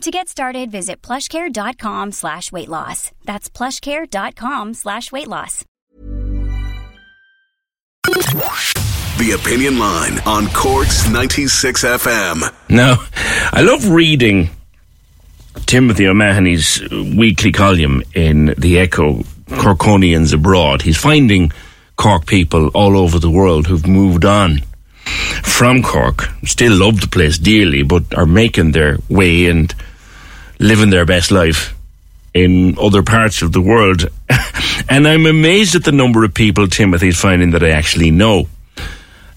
To get started, visit plushcare.com slash weight loss. That's plushcare.com slash weight loss. The Opinion Line on Cork's 96 FM. Now, I love reading Timothy O'Mahony's weekly column in The Echo, Corkonians Abroad. He's finding Cork people all over the world who've moved on from Cork, still love the place dearly, but are making their way and living their best life in other parts of the world. and I'm amazed at the number of people Timothy's finding that I actually know.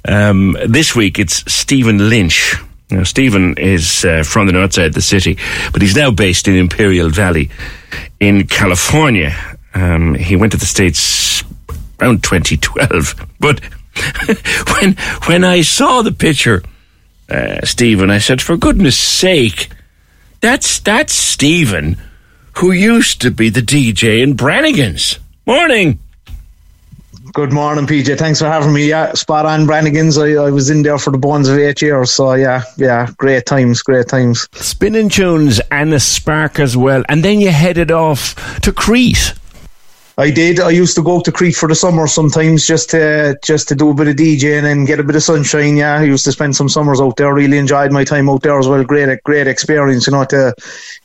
Um, this week it's Stephen Lynch. Now, Stephen is uh, from the north side of the city, but he's now based in Imperial Valley in California. Um, he went to the States around 2012. But when, when I saw the picture, uh, Stephen, I said, for goodness sake, that's, that's Stephen who used to be the DJ in Brannigan's. Morning. Good morning, PJ. Thanks for having me. Yeah, spot on, Brannigan's. I, I was in there for the bones of eight years. So, yeah, yeah, great times, great times. Spinning tunes and a spark as well. And then you headed off to Crete. I did. I used to go to Crete for the summer sometimes just to just to do a bit of DJing and get a bit of sunshine. Yeah, I used to spend some summers out there. Really enjoyed my time out there as well. Great, great experience. You know, to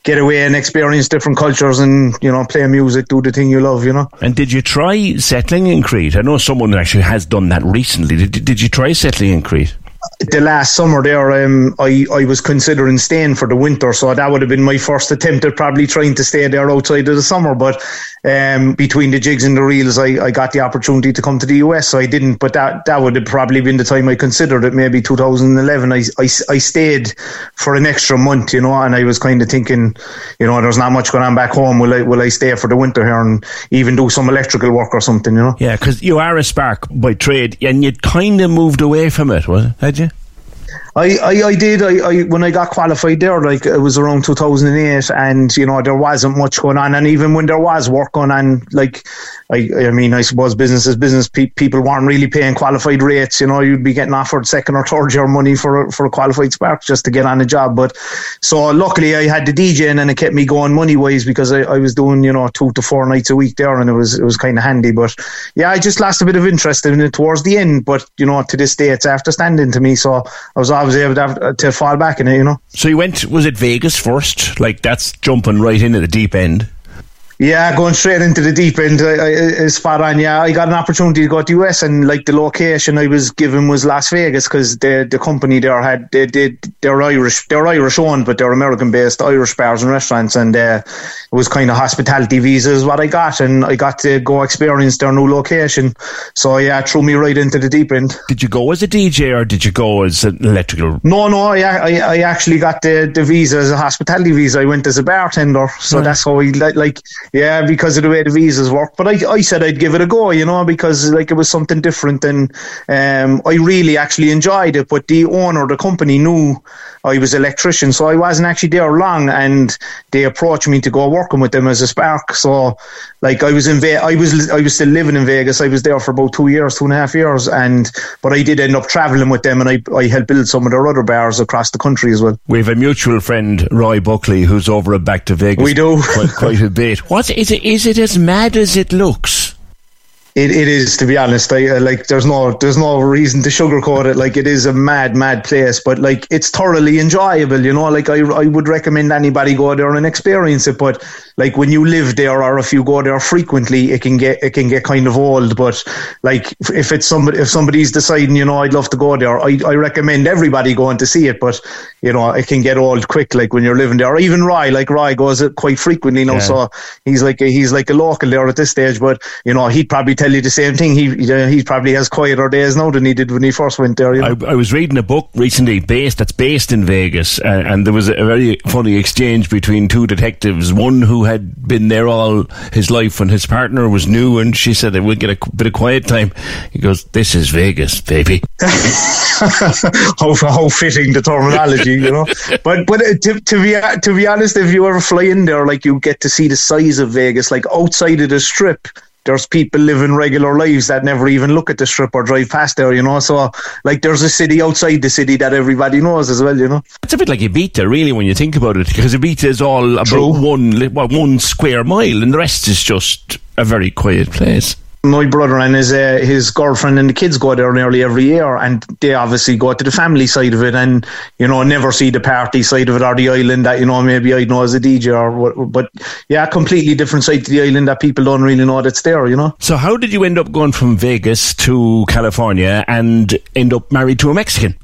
get away and experience different cultures and you know play music, do the thing you love. You know. And did you try settling in Crete? I know someone actually has done that recently. Did Did you try settling in Crete? The last summer there, um, I, I was considering staying for the winter, so that would have been my first attempt at probably trying to stay there outside of the summer. But um, between the jigs and the reels, I, I got the opportunity to come to the US, so I didn't. But that, that would have probably been the time I considered it, maybe 2011. I, I, I stayed for an extra month, you know, and I was kind of thinking, you know, there's not much going on back home. Will I, will I stay for the winter here and even do some electrical work or something, you know? Yeah, because you are a spark by trade, and you kind of moved away from it, was it? Had you? I, I, I did. I, I when I got qualified there, like it was around 2008, and you know there wasn't much going on, and even when there was work going on, like I, I mean, I suppose business is business. Pe- people weren't really paying qualified rates. You know, you'd be getting offered second or third year money for for a qualified spark just to get on a job. But so luckily, I had the DJ, and it kept me going money wise because I, I was doing you know two to four nights a week there, and it was it was kind of handy. But yeah, I just lost a bit of interest in it towards the end. But you know, to this day, it's after standing to me, so I was always able to, have, uh, to fall back in it. You know. So you went? Was it Vegas first? Like that's jumping right into the deep end. Yeah, going straight into the deep end is spot on. Yeah, I got an opportunity to go to the US, and like the location I was given was Las Vegas because the the company there had they did they're Irish they're Irish owned, but they're American based Irish bars and restaurants, and uh, it was kind of hospitality visas what I got, and I got to go experience their new location. So yeah, threw me right into the deep end. Did you go as a DJ or did you go as an electrical? No, no, I I, I actually got the the visa as a hospitality visa. I went as a bartender, so right. that's how I like yeah, because of the way the visas work. But I, I said I'd give it a go, you know, because like it was something different, and um, I really actually enjoyed it. But the owner, the company, knew I was an electrician, so I wasn't actually there long, and they approached me to go working with them as a spark. So, like I was in Ve- I was I was still living in Vegas. I was there for about two years, two and a half years, and but I did end up traveling with them, and I I helped build some of their other bars across the country as well. We have a mutual friend, Roy Buckley, who's over at Back to Vegas. We do quite, quite a bit. What is it? Is it as mad as it looks? It, it is to be honest. I, uh, like there's no there's no reason to sugarcoat it. Like it is a mad mad place, but like it's thoroughly enjoyable. You know, like I I would recommend anybody go there and experience it. But like when you live there or if you go there frequently, it can get it can get kind of old. But like if it's somebody if somebody's deciding, you know, I'd love to go there, I, I recommend everybody going to see it. But you know, it can get old quick. Like when you're living there, or even Rye, like Roy goes it quite frequently now. Yeah. So he's like a, he's like a local there at this stage. But you know, he'd probably tell you the same thing. He he probably has quieter days now than he did when he first went there. You know? I, I, was reading a book recently based that's based in Vegas, uh, and there was a very funny exchange between two detectives. One who had been there all his life and his partner was new, and she said, "We'll get a bit of quiet time." He goes, "This is Vegas, baby." how, how fitting the terminology, you know. But but uh, to, to be to be honest, if you ever fly in there, like you get to see the size of Vegas, like outside of the strip there's people living regular lives that never even look at the strip or drive past there, you know. So, like, there's a city outside the city that everybody knows as well, you know. It's a bit like Ibiza, really, when you think about it, because Ibiza is all about True. one one square mile, and the rest is just a very quiet place my brother and his uh, his girlfriend and the kids go there nearly every year, and they obviously go to the family side of it, and you know never see the party side of it or the island that you know maybe I know as a DJ or what. But yeah, completely different side to the island that people don't really know that's there. You know. So how did you end up going from Vegas to California and end up married to a Mexican?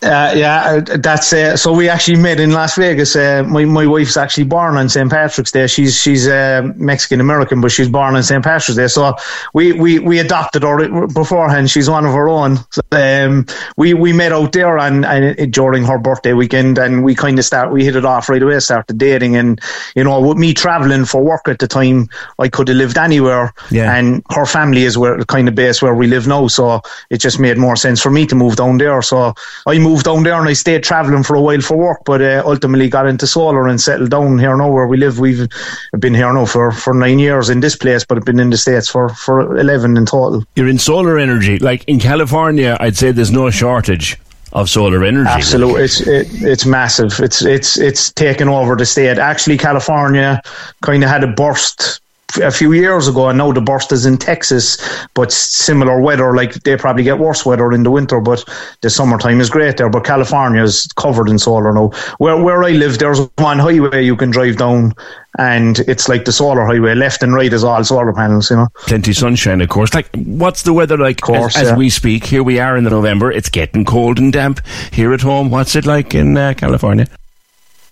Uh, yeah, uh, that's uh, so. We actually met in Las Vegas. Uh, my my wife's actually born on St Patrick's Day. She's she's uh, Mexican American, but she's born on St Patrick's Day. So we, we, we adopted her beforehand. She's one of her own. Um, we we met out there and, and during her birthday weekend, and we kind of start we hit it off right away. Started dating, and you know, with me traveling for work at the time, I could have lived anywhere. Yeah. And her family is where kind of base where we live now, so it just made more sense for me to move down there. So I moved down there and I stayed travelling for a while for work, but uh, ultimately got into solar and settled down here now where we live. We've been here now for, for nine years in this place, but I've been in the States for, for 11 in total. You're in solar energy. Like in California, I'd say there's no shortage of solar energy. Absolutely, it's it, it's massive. It's it's it's taken over the state. Actually, California kind of had a burst a few years ago, and now the burst is in Texas, but similar weather. Like they probably get worse weather in the winter, but the summertime is great there. But California is covered in solar now. Where where I live, there's one highway you can drive down, and it's like the solar highway. Left and right is all solar panels. You know, plenty sunshine, of course. Like, what's the weather like course, as, as we speak? Here we are in the November. It's getting cold and damp here at home. What's it like in uh, California?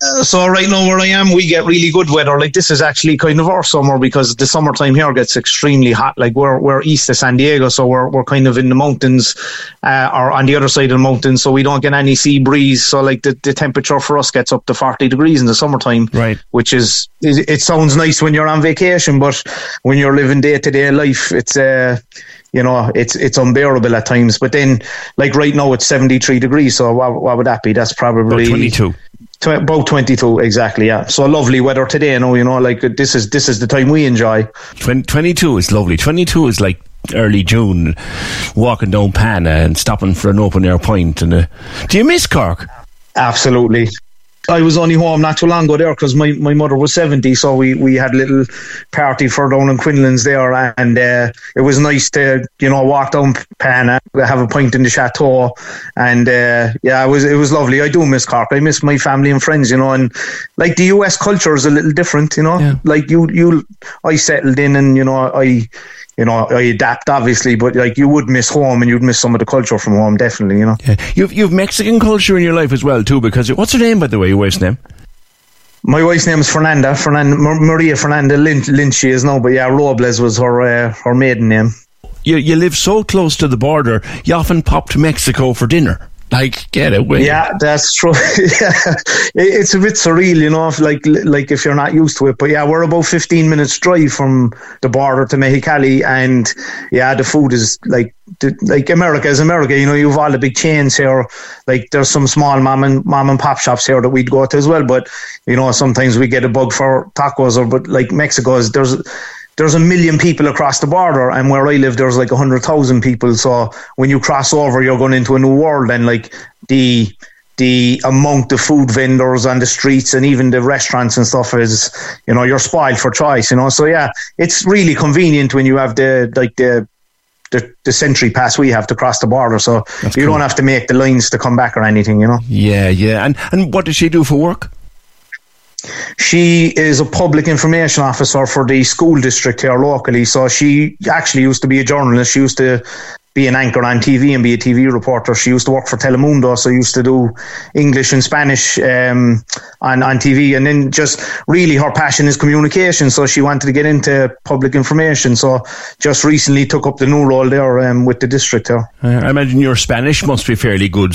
Uh, so right now where I am, we get really good weather. Like this is actually kind of our summer because the summertime here gets extremely hot. Like we're we're east of San Diego, so we're we're kind of in the mountains, uh, or on the other side of the mountains, so we don't get any sea breeze. So like the, the temperature for us gets up to forty degrees in the summertime, right? Which is it, it sounds nice when you're on vacation, but when you're living day to day life, it's uh you know, it's it's unbearable at times. But then, like right now, it's seventy three degrees. So what, what would that be? That's probably twenty two. Tw- about 22 exactly yeah. So lovely weather today you know you know like this is this is the time we enjoy. 22 is lovely. 22 is like early June walking down Pana and stopping for an open air pint and uh, do you miss Cork? Absolutely I was only home not too long ago there because my, my mother was 70, so we, we had a little party for down in Quinlan's there, and uh, it was nice to, you know, walk down Pana, have a pint in the chateau, and uh, yeah, it was it was lovely. I do miss Cork. I miss my family and friends, you know, and like the US culture is a little different, you know. Yeah. Like you, you, I settled in, and you know, I you know, I adapt obviously, but like you would miss home and you'd miss some of the culture from home, definitely, you know. Yeah. You've you've Mexican culture in your life as well too, because what's her name by the way, your wife's name? My wife's name is Fernanda, Fernanda Maria Fernanda Lynch, Lynch she is now, but yeah, Robles was her uh, her maiden name. You you live so close to the border, you often pop to Mexico for dinner. Like, get away. Yeah, that's true. It's a bit surreal, you know, if like like if you're not used to it. But yeah, we're about 15 minutes drive from the border to Mexicali, and yeah, the food is like like America is America. You know, you've all the big chains here. Like there's some small mom and mom and pop shops here that we'd go to as well. But you know, sometimes we get a bug for tacos, or but like Mexico is there's there's a million people across the border, and where I live, there's like a hundred thousand people. So when you cross over, you're going into a new world, and like the the amount of food vendors on the streets and even the restaurants and stuff is, you know, you're spoiled for choice, you know. So yeah, it's really convenient when you have the like the the, the SENTRI pass we have to cross the border, so That's you cool. don't have to make the lines to come back or anything, you know. Yeah, yeah. And and what does she do for work? She is a public information officer for the school district here locally. So she actually used to be a journalist. She used to be an anchor on TV and be a TV reporter. She used to work for Telemundo, so used to do English and Spanish um, on on TV. And then just really her passion is communication. So she wanted to get into public information. So just recently took up the new role there um, with the district here. Uh, I imagine your Spanish must be fairly good.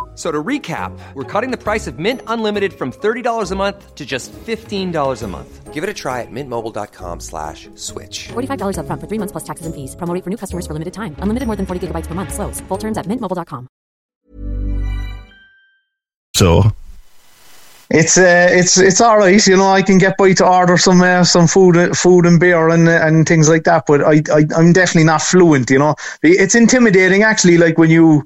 F- So to recap, we're cutting the price of Mint Unlimited from $30 a month to just $15 a month. Give it a try at mintmobile.com slash switch. $45 upfront for three months plus taxes and fees. Promo for new customers for limited time. Unlimited more than 40 gigabytes per month. Slows. Full terms at mintmobile.com. So It's uh, it's it's all right, you know. I can get by to order some uh, some food, food and beer and uh, and things like that. But I, I I'm definitely not fluent, you know. It's intimidating actually. Like when you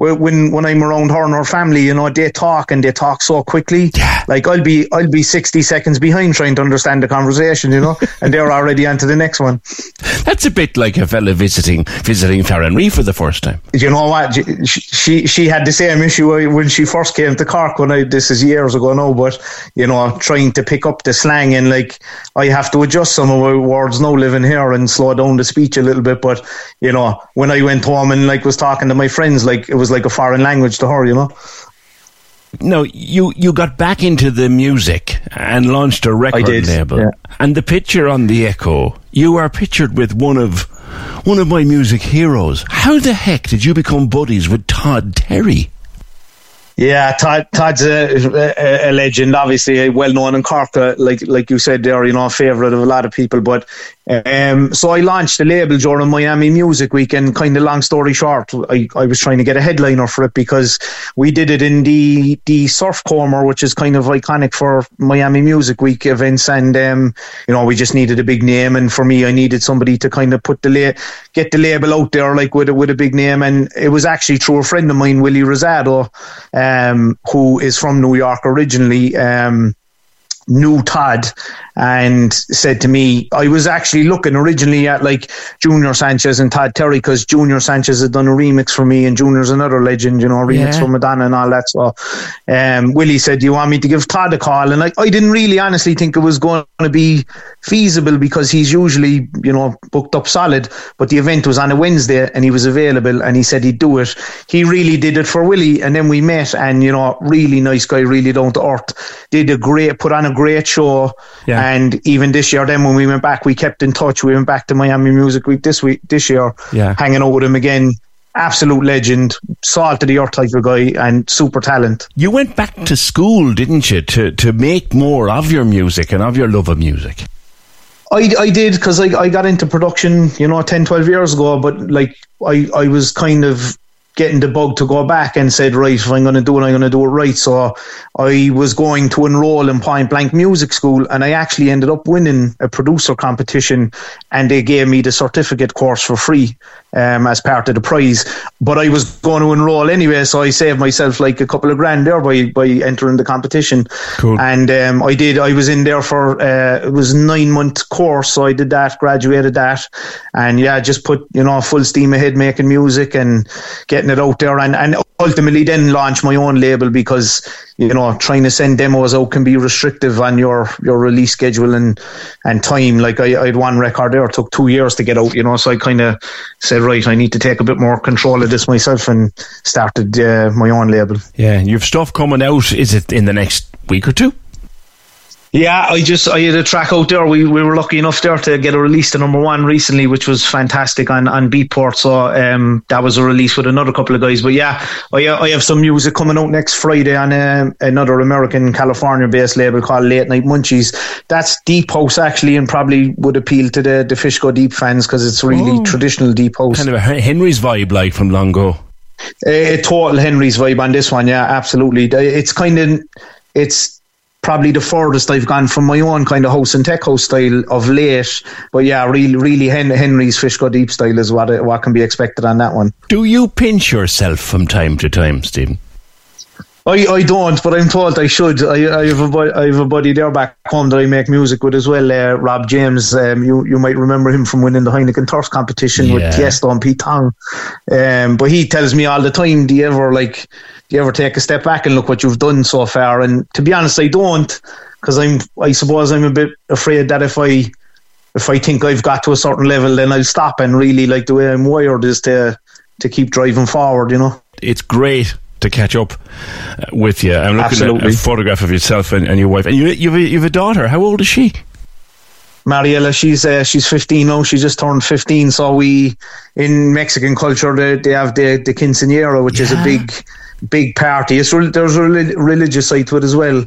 when when I'm around her and her family, you know, they talk and they talk so quickly. Yeah. Like I'll be I'll be sixty seconds behind trying to understand the conversation, you know, and they're already on to the next one. that's a bit like a fella visiting visiting Farranree for the first time. you know what? She, she she had the same issue when she first came to Cork. When I this is years ago now, but you know, trying to pick up the slang and like I have to adjust some of my words now living here and slow down the speech a little bit. But you know, when I went home and like was talking to my friends, like it was like a foreign language to her. You know. No, you you got back into the music and launched a record did, label. yeah. And the picture on the Echo, you are pictured with one of one of my music heroes. How the heck did you become buddies with Todd Terry? Yeah, Todd, Todd's a, a, a legend, obviously a well known in Cork, uh, like like you said there, you know, a favourite of a lot of people. But um, so I launched the label during Miami Music Week, and kind of long story short, I, I was trying to get a headliner for it because we did it in the the Surfcomber, which is kind of iconic for Miami Music Week events, and um, you know, we just needed a big name, and for me, I needed somebody to kind of put the la- get the label out there, like with a, with a big name, and it was actually through a friend of mine, Willie Rosado, um, who is from New York originally. Um, knew Todd and said to me, I was actually looking originally at like Junior Sanchez and Todd Terry because Junior Sanchez had done a remix for me and Junior's another legend, you know, a remix Yeah. for Madonna and all that. So um, Willie said, Do you want me to give Todd a call? And I, I didn't really honestly think it was going to be feasible because he's usually, you know, booked up solid. But the event was on a Wednesday and he was available and he said he'd do it. He really did it for Willie. And then we met and, you know, really nice guy, really down to earth. Did a great, put on a great show. Yeah. And even this year, then when we went back, we kept in touch. We went back to Miami Music Week this week, this year, Yeah. hanging out with him again. Absolute legend, salt of the earth type of guy, and super talent. You went back to school, didn't you, to, to make more of your music and of your love of music? I, I did because I, I got into production, you know, 10, 12 years ago, but like I, I was kind of getting the bug to go back and said, right, if I'm going to do it, I'm going to do it right. So I was going to enroll in Point Blank Music School and I actually ended up winning a producer competition and they gave me the certificate course for free um, as part of the prize. But I was going to enroll anyway, so I saved myself like a couple of grand there by, by entering the competition. Cool. And um, I did. I was in there for uh, it was a nine month course, so I did that, graduated that, and yeah, just put you know full steam ahead making music and getting it out there, and and ultimately then launch my own label because you know trying to send demos out can be restrictive on your your release schedule and and time. Like I, I had one record there, it took two years to get out, you know, so I kind of said right, I need to take a bit more control of this myself and started uh, my own label. Yeah, you've stuff coming out, is it in the next week or two? Yeah, I just I had a track out there. We we were lucky enough there to get a release to number one recently, which was fantastic on on Beatport. So um, that was a release with another couple of guys. But yeah, I I have some music coming out next Friday on uh, another American California based label called Late Night Munchies. That's deep house actually, and probably would appeal to the the Fish Go Deep fans because it's really oh, traditional deep house. Kind of a Henry's vibe, like from long ago. A, a total Henry's vibe on this one, yeah, absolutely. It's kind of it's probably the furthest I've gone from my own kind of house and tech house style of late. But yeah, really, really Henry's fish go deep style is what what can be expected on that one. Do you pinch yourself from time to time, Stephen? I, I don't, but I'm told I should. I, I have a I have a buddy there back home that I make music with as well, uh, Rob James. Um, you you might remember him from winning the Heineken Thirst competition yeah. with Tiesto and Pete Tong. Um, but he tells me all the time, do you ever like do you ever take a step back and look what you've done so far? And to be honest, I don't, because I'm, I suppose I'm a bit afraid that if I, if I think I've got to a certain level, then I'll stop. And really, like the way I'm wired is to, to keep driving forward. You know, it's great to catch up uh, with you. I'm looking Absolutely. at a photograph of yourself and, and your wife, and you, you've a, you've a daughter. How old is she? Mariela, she's uh, she's 15 now. She just turned 15. So we in Mexican culture they, they have the the quinceañera, which yeah. is a big big party. It's there's a religious side to it as well.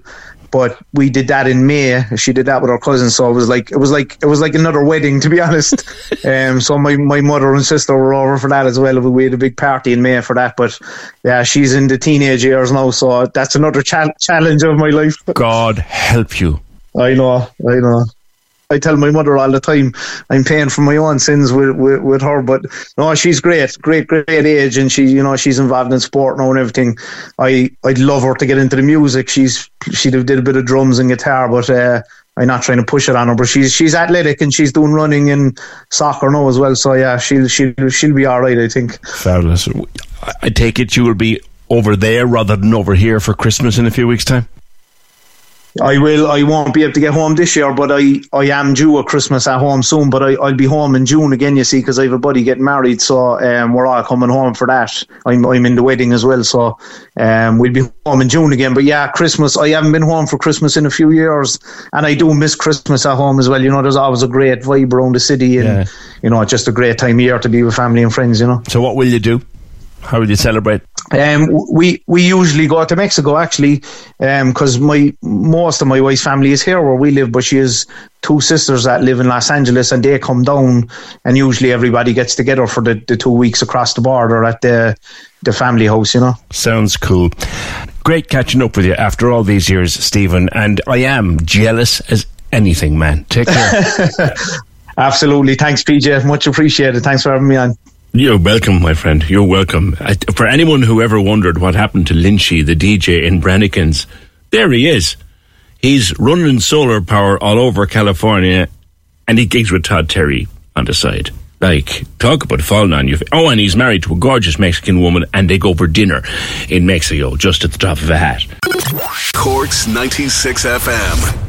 But we did that in May. She did that with her cousin, so it was like it was like it was like another wedding, to be honest. um, so my, my mother and sister were over for that as well. We had a big party in May for that. But yeah, she's in the teenage years now, so that's another cha- challenge of my life. God help you. I know, I know. I tell my mother all the time I'm paying for my own sins with, with, with her. But no, she's great, great, great age, and she, you know, she's involved in sport now and everything. I, I'd love her to get into the music. She's she did a bit of drums and guitar, but uh, I'm not trying to push it on her. But she's she's athletic and she's doing running and soccer now as well. So yeah, she'll she'll she'll be all right. I think. Fabulous. I take it you will be over there rather than over here for Christmas in a few weeks' time. I will. I won't be able to get home this year, but I, I am due a Christmas at home soon. But I, I'll be home in June again. You see, because I have a buddy getting married, so um, we're all coming home for that. I'm I'm in the wedding as well, so um, we'll be home in June again. But yeah, Christmas. I haven't been home for Christmas in a few years, and I do miss Christmas at home as well. You know, there's always a great vibe around the city, and yeah. you know, it's just a great time of year to be with family and friends. You know. So, what will you do? How will you celebrate? Um, we we usually go to Mexico actually, because um, my most of my wife's family is here where we live, but she has two sisters that live in Los Angeles, and they come down, and usually everybody gets together for the, the two weeks across the border at the the family house. You know, sounds cool. Great catching up with you after all these years, Stephen, and I am jealous as anything, man. Take care. Absolutely. Thanks, PJ. Much appreciated. Thanks for having me on. You're welcome, my friend. You're welcome. For anyone who ever wondered what happened to Lynchy, the DJ in Brannigan's, there he is. He's running solar power all over California, and he gigs with Todd Terry on the side. Like, talk about falling on you. Oh, and he's married to a gorgeous Mexican woman, and they go for dinner in Mexico, just at the top of a hat. Corks 96 FM.